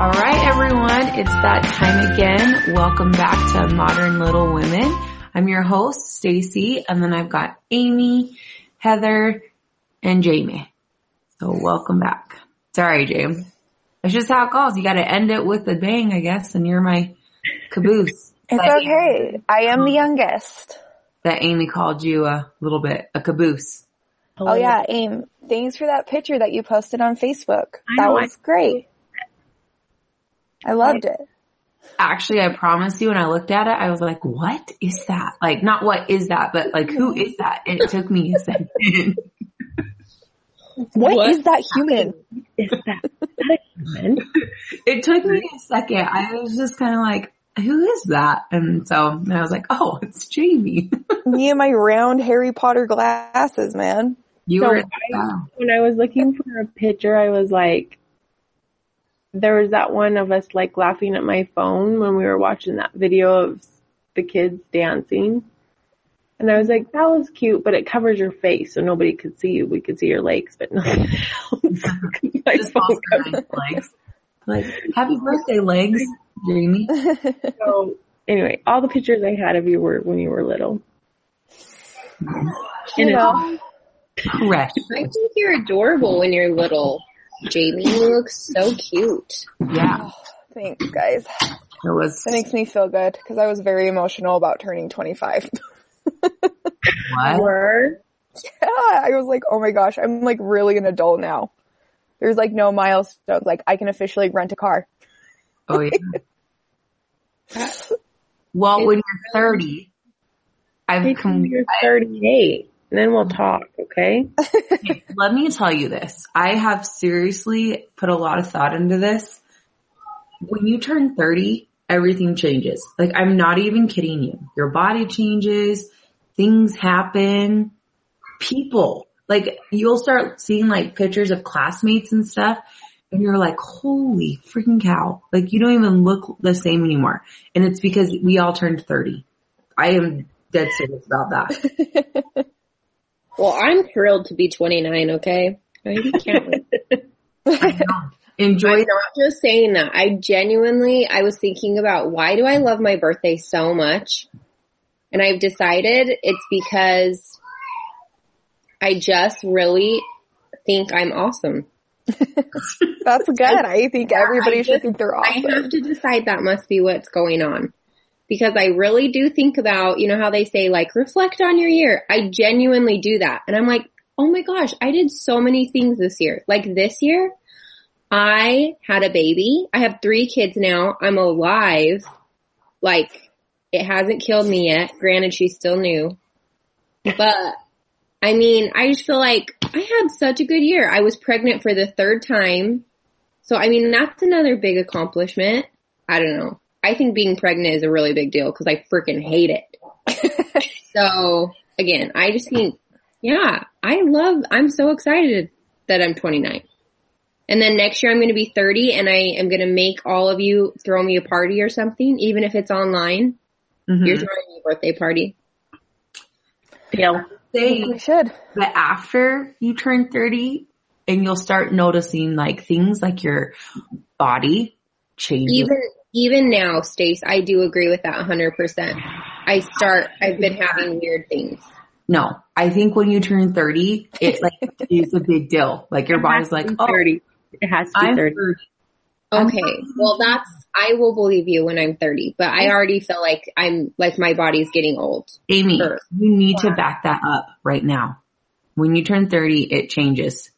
All right, everyone, it's that time again. Welcome back to Modern Little Women. I'm your host, Stacy, and then I've got Amy, Heather, and Jamie. So welcome back. Sorry, Jamie. That's just how it goes. You gotta end it with a bang, I guess, and you're my caboose. It's That- okay. I am the youngest. That Amy called you a little bit, a caboose. Oh yeah, Aim. Thanks for that picture that you posted on Facebook. I That know, was great. I loved it. Actually, I promise you, when I looked at it, I was like, what is that? Like, not what is that, but like, who is that? And it took me a second. what is that human? is that? Is that a human? it took me a second. I was just kind of like, who is that? And so I was like, oh, it's Jamie. Me and my round Harry Potter glasses, man. You So were, I- when I was looking for a picture, I was like, there was that one of us like laughing at my phone when we were watching that video of the kids dancing. And I was like, that was cute, but it covers your face so nobody could see you. We could see your legs, but nothing else. My just phone covered- legs. Like, happy birthday, legs, Jamie. So anyway, all the pictures I had of you were when you were little. Mm-hmm. You know, Correct. I think you're adorable when you're little. Jamie, you look so cute. Yeah. Oh, thanks guys. It was, That makes me feel good because I was very emotional about turning 25. what? Were yeah, I was like, oh my gosh, I'm like really an adult now. There's like no milestones. Like I can officially rent a car. Oh yeah. Well, when you're 30, I've come, you're 38, and then we'll talk, okay? Okay, let me tell you this. I have seriously put a lot of thought into this. When you turn 30, everything changes. Like I'm not even kidding you. Your body changes, things happen, people, like you'll start seeing like pictures of classmates and stuff and you're like, holy freaking cow. Like you don't even look the same anymore. And it's because we all turned 30. I am dead serious about that. Well, I'm thrilled to be 29, okay? I can't wait. Enjoy I'm not just saying that. I genuinely, I was thinking about why do I love my birthday so much? And I've decided it's because I just really think I'm awesome. That's good. I think everybody I should think they're awesome. I awesome. have to decide that must be what's going on. Because I really do think about, you know how they say like reflect on your year. I genuinely do that. And I'm like, oh my gosh, I did so many things this year. Like this year, I had a baby. I have three kids now. I'm alive. Like it hasn't killed me yet. Granted, she's still new. But I mean, I just feel like I had such a good year. I was pregnant for the third time. So I mean, that's another big accomplishment. I don't know. I think being pregnant is a really big deal because I freaking hate it. so again, I just think, yeah, I love, I'm so excited that I'm 29. And then next year I'm going to be 30 and I am going to make all of you throw me a party or something, even if it's online. Mhm. You're throwing me a birthday party. Yeah. Say we should. But after you turn 30 and you'll start noticing like things like your body changes. Even, even now, Stace, I do agree with that 100%. I start, I've been having weird things. no, I think when you turn 30, it like is a big deal. Like your body's like, oh, 30. It has to be I'm 30. 30. Okay. Well, that's, I will believe you when I'm 30, but I already feel like I'm, like my body's getting old. Amy, Sure. you need to back that up right now. When you turn 30, it changes.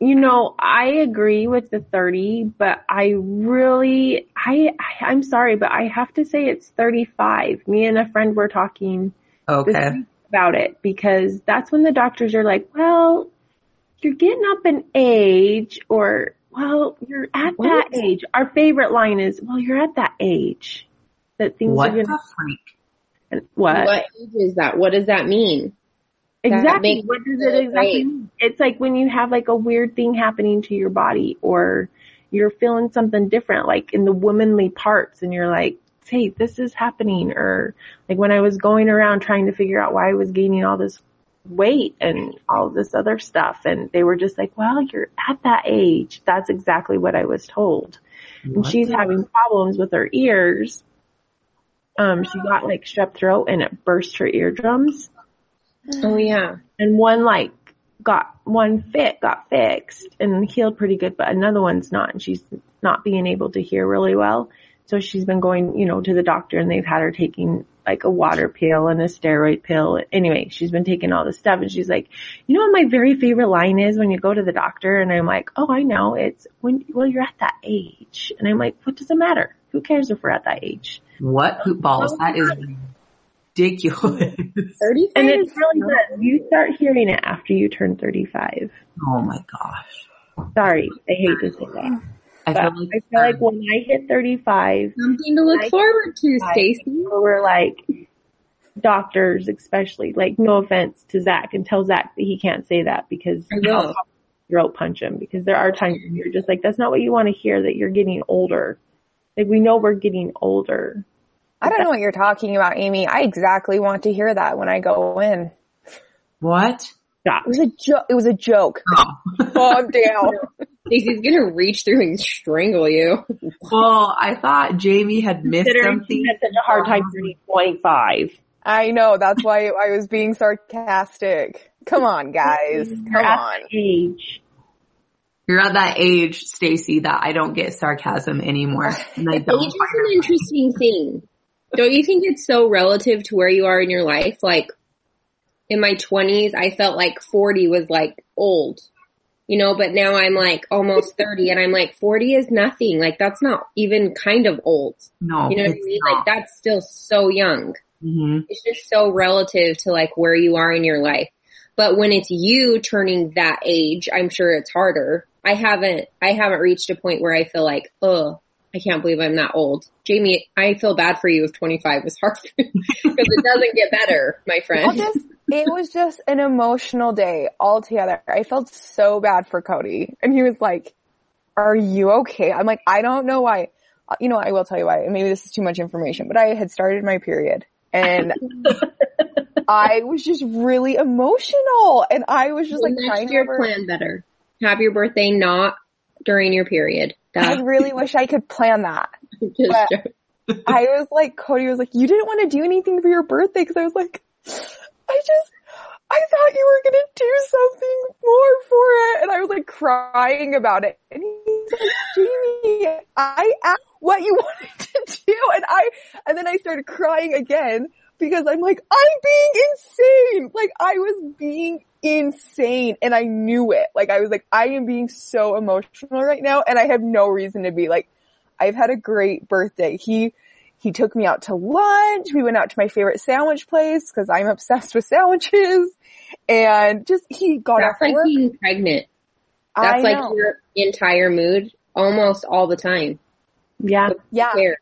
You know, I agree with the 30, but I really, I, I, I'm sorry, but I have to say it's 35. Me and a friend were talking Okay. about it because that's when the doctors are like, well, you're getting up in age or, well, you're at What? that age. Our favorite line is, well, you're at that age that things What are the going freak? to, what? What age is that? What does that mean? That Exactly. makes What does it exactly great. mean? It's like when you have like a weird thing happening to your body or you're feeling something different, like in the womanly parts and you're like, hey, this is happening. Or like when I was going around trying to figure out why I was gaining all this weight and all this other stuff. And they were just like, well, you're at that age. That's exactly what I was told. and she's the- having problems with her ears. Um, she got like strep throat and it burst her eardrums. Oh yeah. And one like got one fit got fixed and healed pretty good, but another one's not, and she's not being able to hear really well. So she's been going, you know, to the doctor and they've had her taking like a water pill and a steroid pill. Anyway, she's been taking all this stuff and she's like, you know what my very favorite line is when you go to the doctor? And I'm like, oh, I know. It's when, well, you're at that age. And I'm like, what does it matter? Who cares if we're at that age? What hoop balls? Oh, that is ridiculous. Thirty And it's really good. You start hearing it after you turn 35. oh my gosh. Sorry, I hate to say that. I feel like, I feel like when I hit 35, something to look I- forward to, I- Stacy. We're like, doctors especially, like no offense to Zach and tell Zach that he can't say that because I will. I'll throat punch him because there are times when you're just like, that's not what you want to hear that you're getting older. Like we know we're getting older. I don't know what you're talking about, Amy. I exactly want to hear that when I go in. what? Stop. It was a joke. It was a joke. Oh. Calm down. Stacy's gonna reach through and strangle you. well, I thought Jamie had missed Considering something. had such a hard time turning 25. I know. That's why I was being sarcastic. Come on, guys. You're Come on. that age. You're at that age, Stacy, that I don't get sarcasm anymore. And I don't. Age is an interesting thing. Don't you think it's so relative to where you are in your life? Like, in my twenties, I felt like 40 was like old, you know, but now I'm like almost 30 and I'm like 40 is nothing. Like that's not even kind of old. No, You know what I mean? not. Like that's still so young. Mhm. It's just so relative to like where you are in your life. But when it's you turning that age, I'm sure it's harder. I haven't, I haven't reached a point where I feel like, oh, I can't believe I'm that old. Jamie, I feel bad for you if 25 is hard because it doesn't get better, my friend. just, it was just an emotional day altogether. I felt so bad for Cody. And he was like, are you okay? I'm like, I don't know why. Uh, You know, I will tell you why. Maybe this is too much information, but I had started my period and I was just really emotional and I was just Well, like next trying year to plan better. Have your birthday not during your period. I really wish I could plan that. I was like, Cody was like, you didn't want to do anything for your birthday because I was like, I just, I thought you were gonna do something more for it, and I was like crying about it. And he's like, Jamie, I asked what you wanted to do, and I, and then I started crying again because I'm like, I'm being insane. Like I was being insane, and I knew it. Like I was like, I am being so emotional right now, and I have no reason to be like. I've had a great birthday. He, he took me out to lunch. We went out to my favorite sandwich place because I'm obsessed with sandwiches. And just, he got That's off like work. being pregnant. I That's like know. your entire mood almost all the time. Yeah. yeah. There.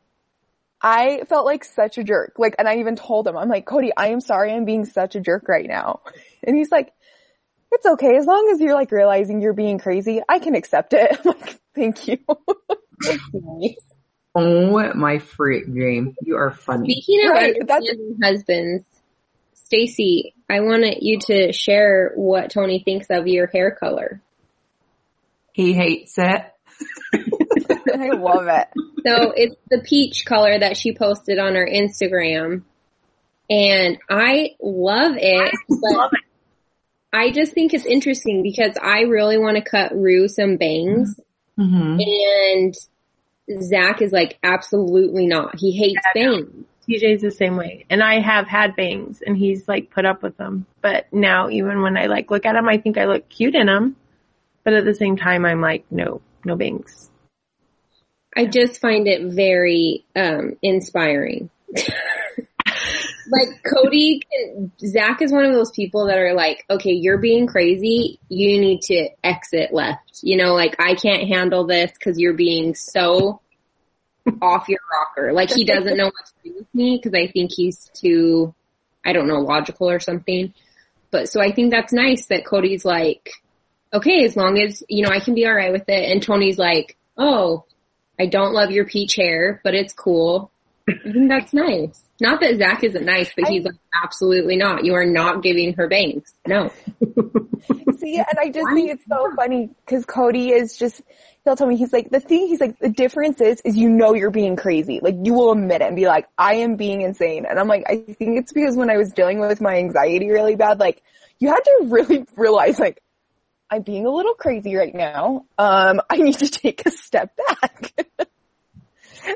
I felt like such a jerk. Like, and I even told him, I'm like, Cody, I am sorry I'm being such a jerk right now. And he's like, it's okay. As long as you're like realizing you're being crazy, I can accept it. I'm like, thank you. Oh my freak, James. You are funny. Speaking of Right, that's- husbands, Stacy, I wanted you to share what Tony thinks of your hair color. He hates it. I love it. So it's the peach color that she posted on her Instagram. And I love it, but I just think it's interesting because I really want to cut Rue some bangs hmm and Zach is like, absolutely not. He hates bangs. TJ's the same way. And I have had bangs and he's like put up with them. But now even when I like look at him, I think I look cute in them. But at the same time, I'm like, no, no bangs. I just find it very um inspiring. like Cody can, Zach is one of those people that are like, okay, you're being crazy. You need to exit left. You know, like I can't handle this because you're being so off your rocker. Like he doesn't know what to do with me because I think he's too, I don't know, logical or something. But so I think that's nice that Cody's like, okay, as long as, you know, I can be alright with it. And Tony's like, oh, I don't love your peach hair, but it's cool. I think that's nice. Not that Zach isn't nice, but he's like, absolutely not. You are not giving her bangs. No. See, and I just think it's so funny because Cody is just, he'll tell me, he's like, the thing, he's like, the difference is, is you know you're being crazy. Like you will admit it and be like, I am being insane. And I'm like, I think it's because when I was dealing with my anxiety really bad, like you had to really realize like, I'm being a little crazy right now. Um, I need to take a step back.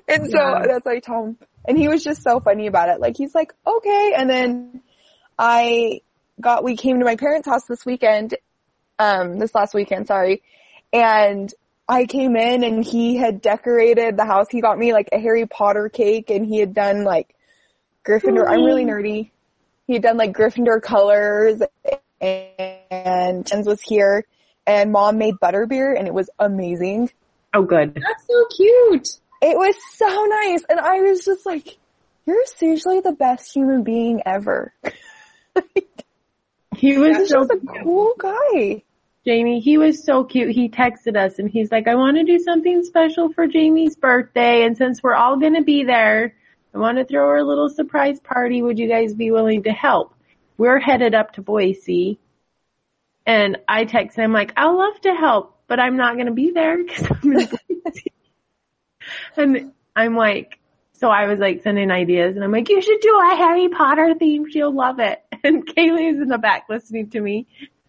And so that's what I told him. And he was just so funny about it. Like he's like, okay. And then I got, we came to my parents' house this weekend, um, this last weekend, sorry. And I came in and he had decorated the house. He got me like a Harry Potter cake and he had done like Gryffindor. I'm really nerdy. He had done like Gryffindor colors and Jens was here and mom made butterbeer and it was amazing. Oh, good. That's so cute. It was so nice. And I was just like, you're seriously the best human being ever. He was so just a cool guy. Jamie, he was so cute. He texted us and he's like, I want to do something special for Jamie's birthday. And since we're all going to be there, I want to throw her a little surprise party. Would you guys be willing to help? We're headed up to Boise. And I text him like, I'll love to help, but I'm not going to be there because I'm in Boise. and I'm like, so I was like sending ideas and I'm like, you should do a Harry Potter theme. She'll love it. And Kaylee's in the back listening to me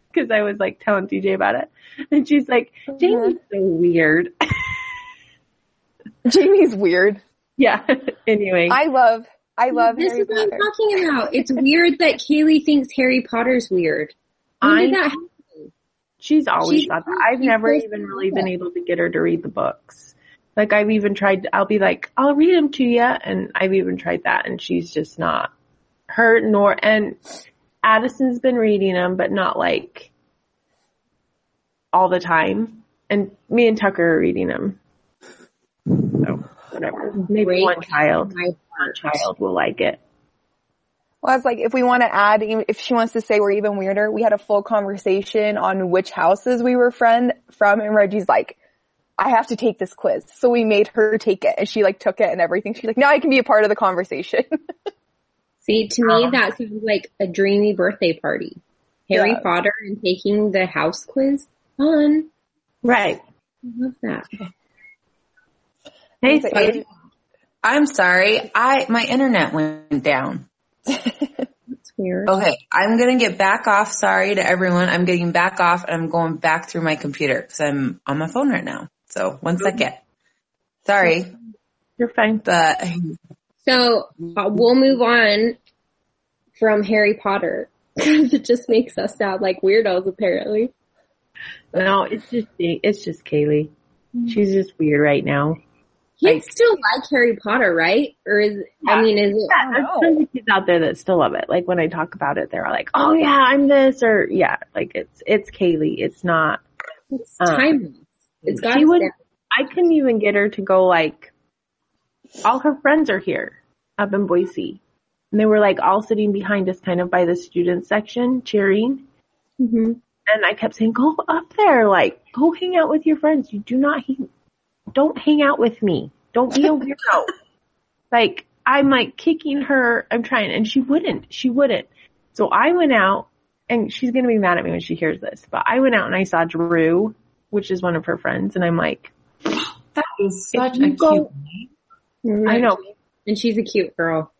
because I was like telling TJ about it. And she's like, oh, Jamie's so weird. Jamie's weird. yeah. anyway. I love, I love This Harry is what I'm talking about. It's weird that Kaylee thinks Harry Potter's weird. When I- did that happen? she's always she's- thought that. I've never even really been able to get her to read the books. Like I've even tried, I'll be like, I'll read them to you. And I've even tried that and she's just not her nor, and Addison's been reading them, but not like all the time. And me and Tucker are reading them. So whatever. Maybe Great. one child, one child will like it. Well, it's like if we want to add, if she wants to say we're even weirder, we had a full conversation on which houses we were friend from, and Reggie's like, I have to take this quiz. So we made her take it, and she like took it and everything. She's like, now I can be a part of the conversation. See, to me, um, that sounds like a dreamy birthday party. Harry Yeah. Potter and taking the house quiz. Fun. Right. I love that. Hey, It's. I'm sorry. I, my internet went down. That's weird. Okay. I'm going to get back off. Sorry to everyone. I'm getting back off and I'm going back through my computer because I'm on my phone right now. So one second. Sorry. You're fine. The, So uh, we'll move on from Harry Potter because it just makes us sound like weirdos apparently. No, it's just it's just Kaylee. She's just weird right now. You Like- still like Harry Potter, right? Or is I mean, is it? Yeah, there's tons of kids out there that still love it. Like when I talk about it, they're like, "Oh yeah, I'm this," or yeah, like it's it's Kaylee. It's not. It's Uh, timeless. It's got She would. I couldn't even get her to go. Like, all her friends are here up in Boise, and they were like all sitting behind us, kind of by the student section, cheering. hmm And I kept saying, "Go up there, like go hang out with your friends. You do not hang, don't hang out with me. Don't be a weirdo." like I'm like kicking her. I'm trying, and she wouldn't. She wouldn't. So I went out, and she's gonna be mad at me when she hears this. But I went out and I saw Drew, which is one of her friends, and I'm like, that is such you a go- cute I know And she's a cute girl.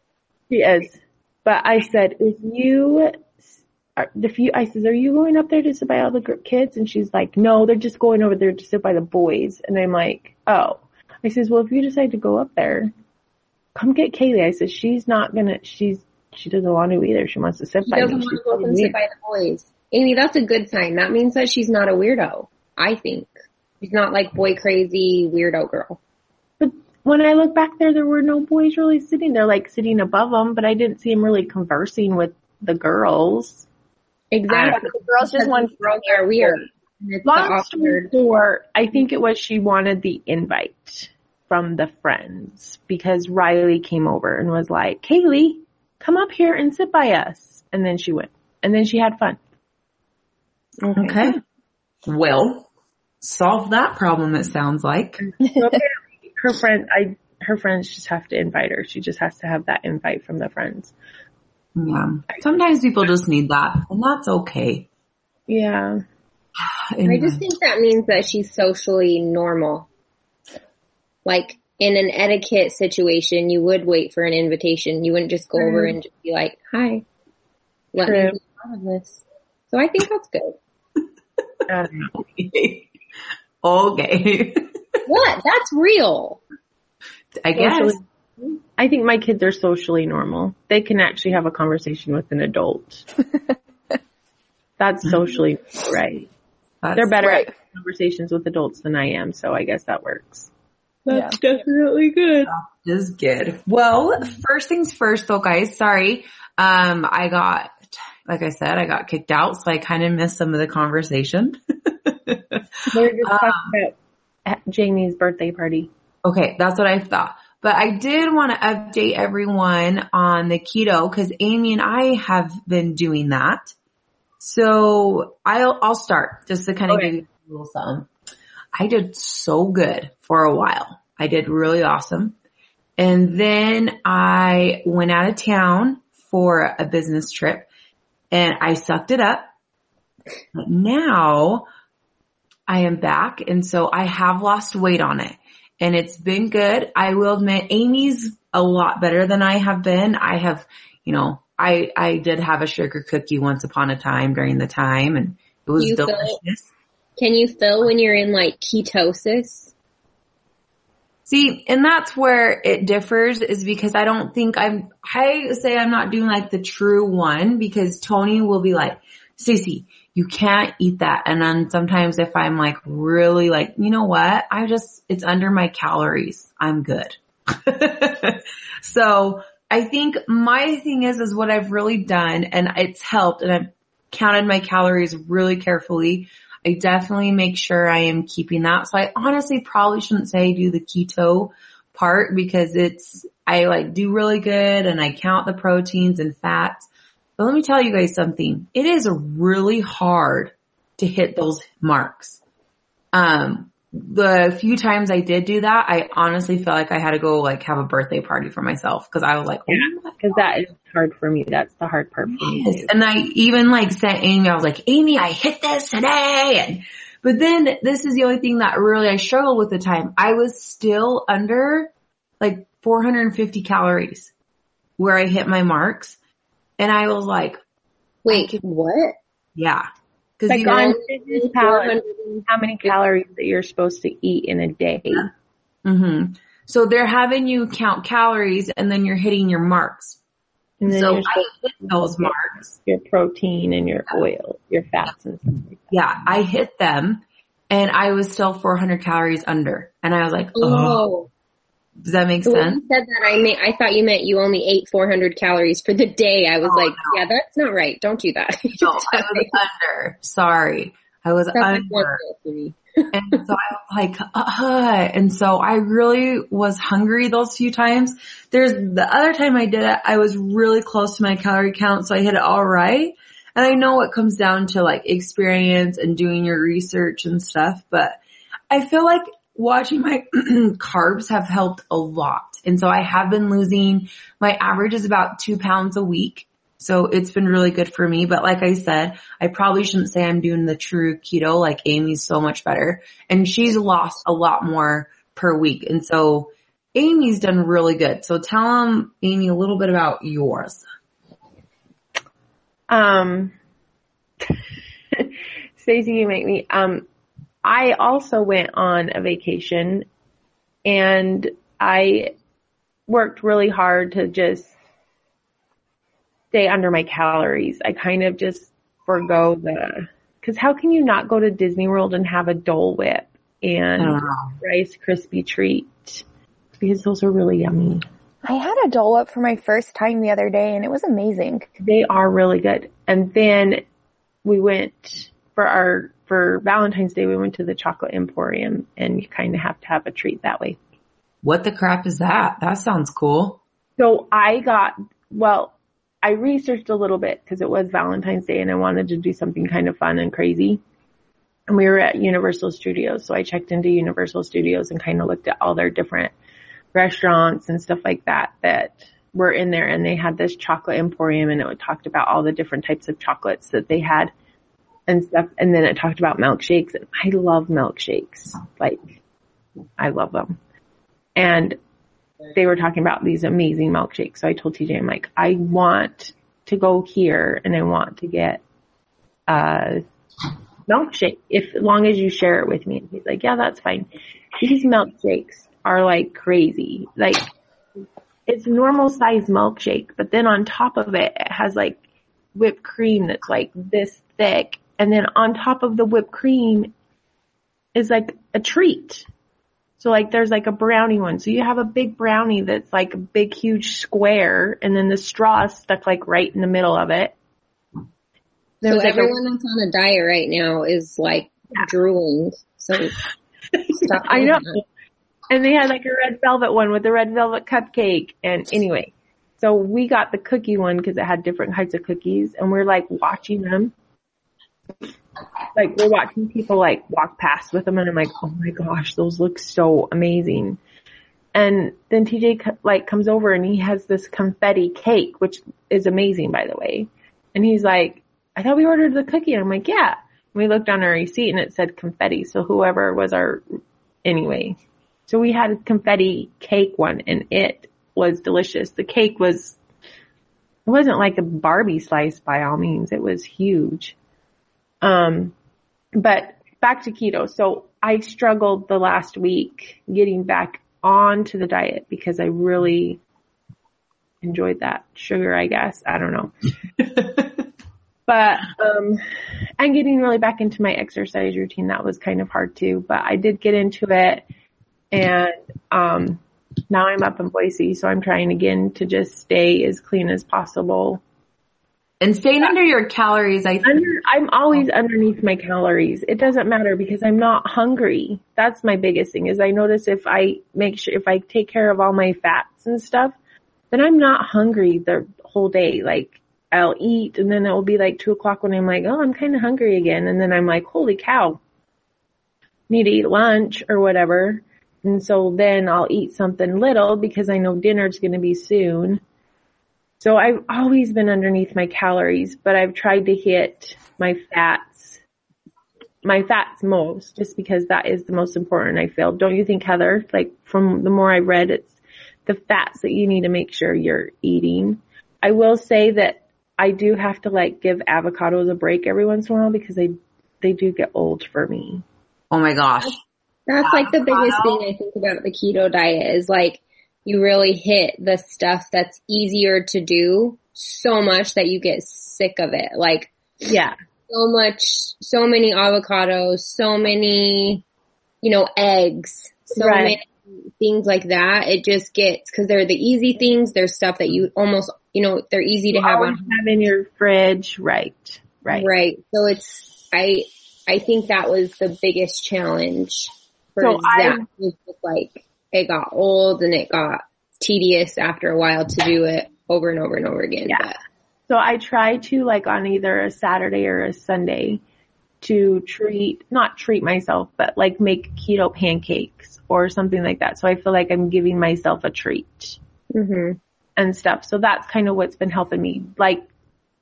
she is. But I said, if you, are, if you, I says, are you going up there to sit by all the gr- kids? And she's like, no, they're just going over there to sit by the boys. And I'm like, oh. I says, well, if you decide to go up there, come get Kaylee. I says, she's not gonna, she's, she doesn't want to either. She wants to sit by. She by doesn't me. want to go up and sit by the boys. Amy, that's a good sign. That means that she's not a weirdo. I think she's not like boy crazy weirdo girl. But when I look back there, there were no boys really sitting there, like sitting above them, but I didn't see them really conversing with the girls. Exactly. the girls just want girls are weird. And it's Long story short, I think it was she wanted the invite from the friends because Riley came over and was like, Kaylee, come up here and sit by us. And then she went. And then she had fun. Okay. Well, solve that problem it sounds like. Her friend, I, her friends just have to invite her. She just has to have that invite from the friends. Yeah. Sometimes people just need that and that's okay. Yeah. I just think that means that she's socially normal. Like in an etiquette situation, you would wait for an invitation. You wouldn't just go over and just be like, "Hi, let me True. be part of this." So I think that's good. I don't know. Okay. What? That's real. I guess. Socially- I think my kids are socially normal. They can actually have a conversation with an adult. That's socially right. That's- They're better Right. at conversations with adults than I am, so I guess that works. That's definitely good. is good. Well, first things first though, guys, sorry. Um, I got, like I said, I got kicked out, so I kind of missed some of the conversation. We were just talking um, about Jamie's birthday party. okay, that's what I thought. But I did want to update everyone on the keto because Amy and I have been doing that. So I'll, I'll start just to kind of Okay. give you a little something. I did so good for a while. I did really awesome. And then I went out of town for a business trip and I sucked it up. But now I am back and so I have lost weight on it and it's been good. I will admit Amy's a lot better than I have been. I have, you know, I, I did have a sugar cookie once upon a time during the time and it was You feel- delicious. Can you feel when you're in like ketosis? See, and that's where it differs is because I don't think I'm, I say I'm not doing like the true one because Tony will be like, Stacy, you can't eat that. And then sometimes if I'm like really like, you know what? I just, it's under my calories. I'm good. so I think my thing is, is what I've really done and it's helped and I've counted my calories really carefully. I definitely make sure I am keeping that. So I honestly probably shouldn't say do the keto part because it's, I like do really good and I count the proteins and fats. But let me tell you guys something. It is really hard to hit those marks. Um, the few times I did do that, I honestly felt like I had to go like have a birthday party for myself because I was like, oh my Because that is hard for me. That's the hard part for me. Yes. too. And I even like sent Amy, I was like, Amy, I hit this today. And, but then this is the only thing that really I struggled with the time. I was still under like 450 calories where I hit my marks. And I was like, Wait, what? yeah. Cause Like you know, on Fitness Pal, how many calories that you're supposed to eat in a day. mm-hmm so they're having you count calories and then you're hitting your marks. And then So you're I hit those marks. your protein and your oil, your fats and stuff like that. Yeah. I hit them and I was still 400 calories under. And I was like, oh, Oh, does that make so sense? said that, I mean, I thought you meant you only ate 400 calories for the day. I was Oh, like, no. yeah, that's not right. Don't do that. No, I was under. Sorry. I was That's under. meal for me. And so I was like, uh, and so I really was hungry those few times. There's the other time I did it, I was really close to my calorie count, so I hit it all right. And I know it comes down to like experience and doing your research and stuff, but I feel like watching my carbs have helped a lot. And so I have been losing, my average is about two pounds a week. So it's been really good for me. But like I said, I probably shouldn't say I'm doing the true keto. Like Amy's so much better and she's lost a lot more per week. And so Amy's done really good. So tell them, Amy, a little bit about yours. Um, Stacy, you make me, um, I also went on a vacation and I worked really hard to just stay under my calories. I kind of just forgo the, cause how can you not go to Disney World and have a Dole Whip and don't. Rice Krispie treat? Because those are really yummy. I had a Dole Whip for my first time the other day and it was amazing. They are really good. And then we went for our, for Valentine's Day, we went to the chocolate emporium and you kind of have to have a treat that way. What the crap is that? That sounds cool. So I got, well, I researched a little bit because it was Valentine's Day and I wanted to do something kind of fun and crazy. And we were at Universal Studios. So I checked into Universal Studios and kind of looked at all their different restaurants and stuff like that that were in there and they had this chocolate emporium and it talked about all the different types of chocolates that they had. And stuff. And then it talked about milkshakes and I love milkshakes. Like I love them. And they were talking about these amazing milkshakes. So I told TJ, I'm like, I want to go here and I want to get a milkshake if as long as you share it with me. And he's like, yeah, that's fine. These milkshakes are like crazy. Like it's normal size milkshake, but then on top of it, it has like whipped cream that's like this thick. And then on top of the whipped cream is like a treat. So like there's like a brownie one. So you have a big brownie that's like a big huge square and then the straw is stuck like right in the middle of it. So There's like a- everyone that's on a diet right now is like drooling. So I know. that. And they had like a red velvet one with a red velvet cupcake. And anyway, so we got the cookie one because it had different kinds of cookies and we're like watching them. Like we're watching people like walk past with them and I'm like, oh my gosh, those look so amazing. And then TJ like comes over and he has this confetti cake, which is amazing by the way. And he's like, I thought we ordered the cookie. And I'm like, yeah. We looked on our receipt and it said confetti. So whoever was our, anyway. So we had a confetti cake one and it was delicious. The cake was, it wasn't like a Barbie slice by all means. It was huge. Um, but back to keto. So I struggled the last week getting back onto the diet because I really enjoyed that sugar, I guess. I don't know. but um and getting really back into my exercise routine that was kind of hard too but i did get into it and um now i'm up in boise so i'm trying again to just stay as clean as possible And staying under your calories, I i'm always underneath my calories. It doesn't matter because i'm not hungry. That's my biggest thing is i notice if i make sure if i take care of all my fats and stuff then i'm not hungry the whole day. Like i'll eat and then it will be like two o'clock when i'm like oh i'm kind of hungry again. And then i'm like holy cow need to eat lunch or whatever. And so then i'll eat something little because i know dinner's going to be soon so I've always been underneath my calories, but I've tried to hit my fats, my fats most, just because that is the most important, I feel. Don't you think, Heather? Like from the more I read, it's the fats that you need to make sure you're eating. I will say that I do have to like give avocados a break every once in a while because they, they do get old for me. Oh my gosh. That's like the biggest thing I think about the keto diet is like you really hit the stuff that's easier to do so much that you get sick of it. Like Yeah. so much, so many avocados, so many, you know, eggs, so Right. many things like that. It just gets, cause they're the easy things. They're stuff that you almost, you know, they're easy to have on have in your fridge. Right. Right. Right. So it's, I, I think that was the biggest challenge for So I- was just like, it got old and it got tedious after a while to do it over and over and over again. Yeah. But So I try to like on either a Saturday or a Sunday to treat, not treat myself, but like make keto pancakes or something like that. So I feel like I'm giving myself a treat hmm and stuff. So that's kind of what's been helping me. Like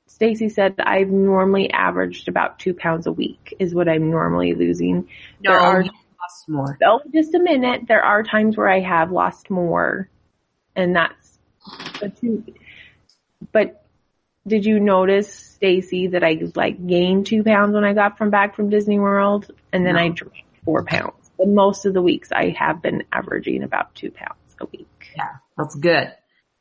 Stacy said, I've normally averaged about two pounds a week is what I'm normally losing. No, There are lost more. Oh, just a minute. There are times where I have lost more and that's, but, you- but did you notice, Stacy, that I like gained two pounds when I got from back from Disney World and then I dropped four pounds. But most of the weeks I have been averaging about two pounds a week. Yeah, that's good.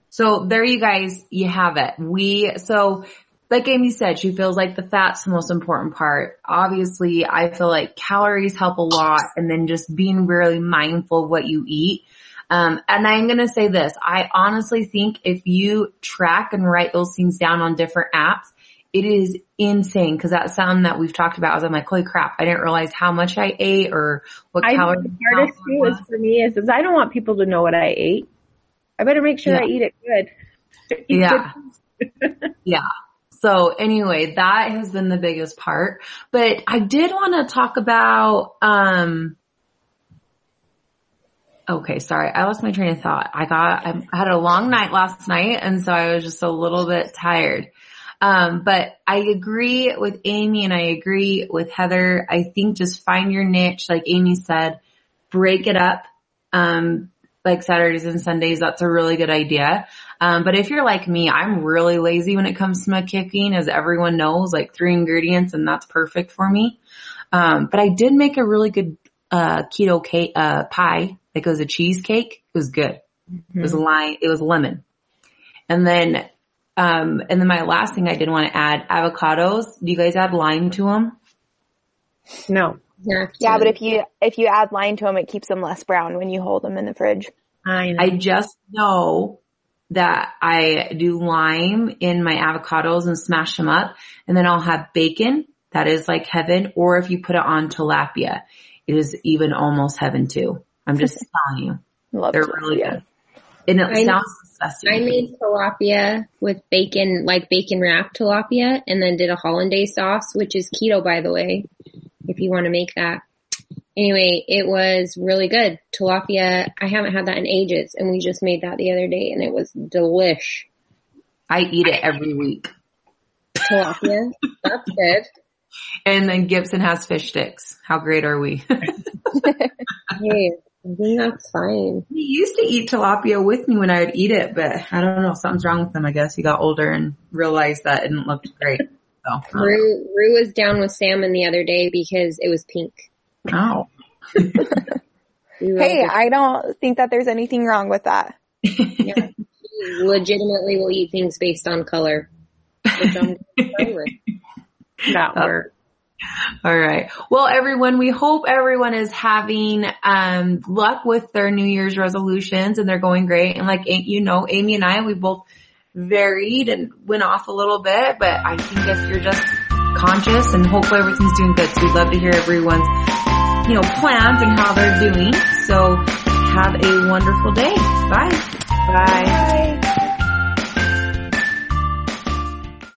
So there you guys, you have it. We, so like Amy said, she feels like the fat's the most important part. Obviously, I feel like calories help a lot and then just being really mindful of what you eat. Um, and I'm going to say this, I honestly think if you track and write those things down on different apps, it is insane because that's something that we've talked about. I was I'm like, holy crap, I didn't realize how much I ate or what I calories. the hardest thing is for me is, is I don't want people to know what I ate. I better make sure I eat it good. Eat Yeah. good. Yeah. So anyway, that has been the biggest part. But I did want to talk about, um, okay, sorry. I lost my train of thought. I got, I had a long night last night and so I was just a little bit tired. Um, but I agree with Amy and I agree with Heather. I think just find your niche, like Amy said, break it up. Um, like Saturdays and Sundays, that's a really good idea. Um, but if you're like me, I'm really lazy when it comes to my cooking, as everyone knows, like three ingredients and that's perfect for me. Um, but I did make a really good, uh, keto cake, uh, pie. Like it was a cheesecake. It was good. It was lime, it was lemon. And then, um, and then my last thing I did want to add avocados. Do you guys add lime to them? No. Yeah, but if you if you add lime to them, it keeps them less brown when you hold them in the fridge. I know. I just know that I do lime in my avocados and smash them up and then I'll have bacon. That is like heaven. Or if you put it on tilapia, it is even almost heaven too. I'm just telling you. Love They're tilapia. really good. And it I- sounds disgusting. I made tilapia with bacon, like bacon wrapped tilapia, and then did a hollandaise sauce, which is keto, by the way, if you want to make that. Anyway, it was really good. Tilapia, I haven't had that in ages, and we just made that the other day, and it was delish. I eat it every week. Tilapia, that's good. And then Gibson has fish sticks. How great are we? Hey, I think that's fine. he used to eat tilapia with me when I would eat it, but I don't know. Something's wrong with him. I guess he got older and realized that it didn't look great. So, Rue, Rue was down with salmon the other day because it was pink. Oh. We Hey, over- I don't think that there's anything wrong with that. yeah, legitimately will eat things based on color. Which I'm that worked. All right. Well, everyone, we hope everyone is having um, luck with their New Year's resolutions and they're going great. And like you know, Amy and I, we both varied and went off a little bit, but I think if you're just conscious and hopefully everything's doing good. So we'd love to hear everyone's, you know, plans and how they're doing. So have a wonderful day. Bye. Bye. Bye.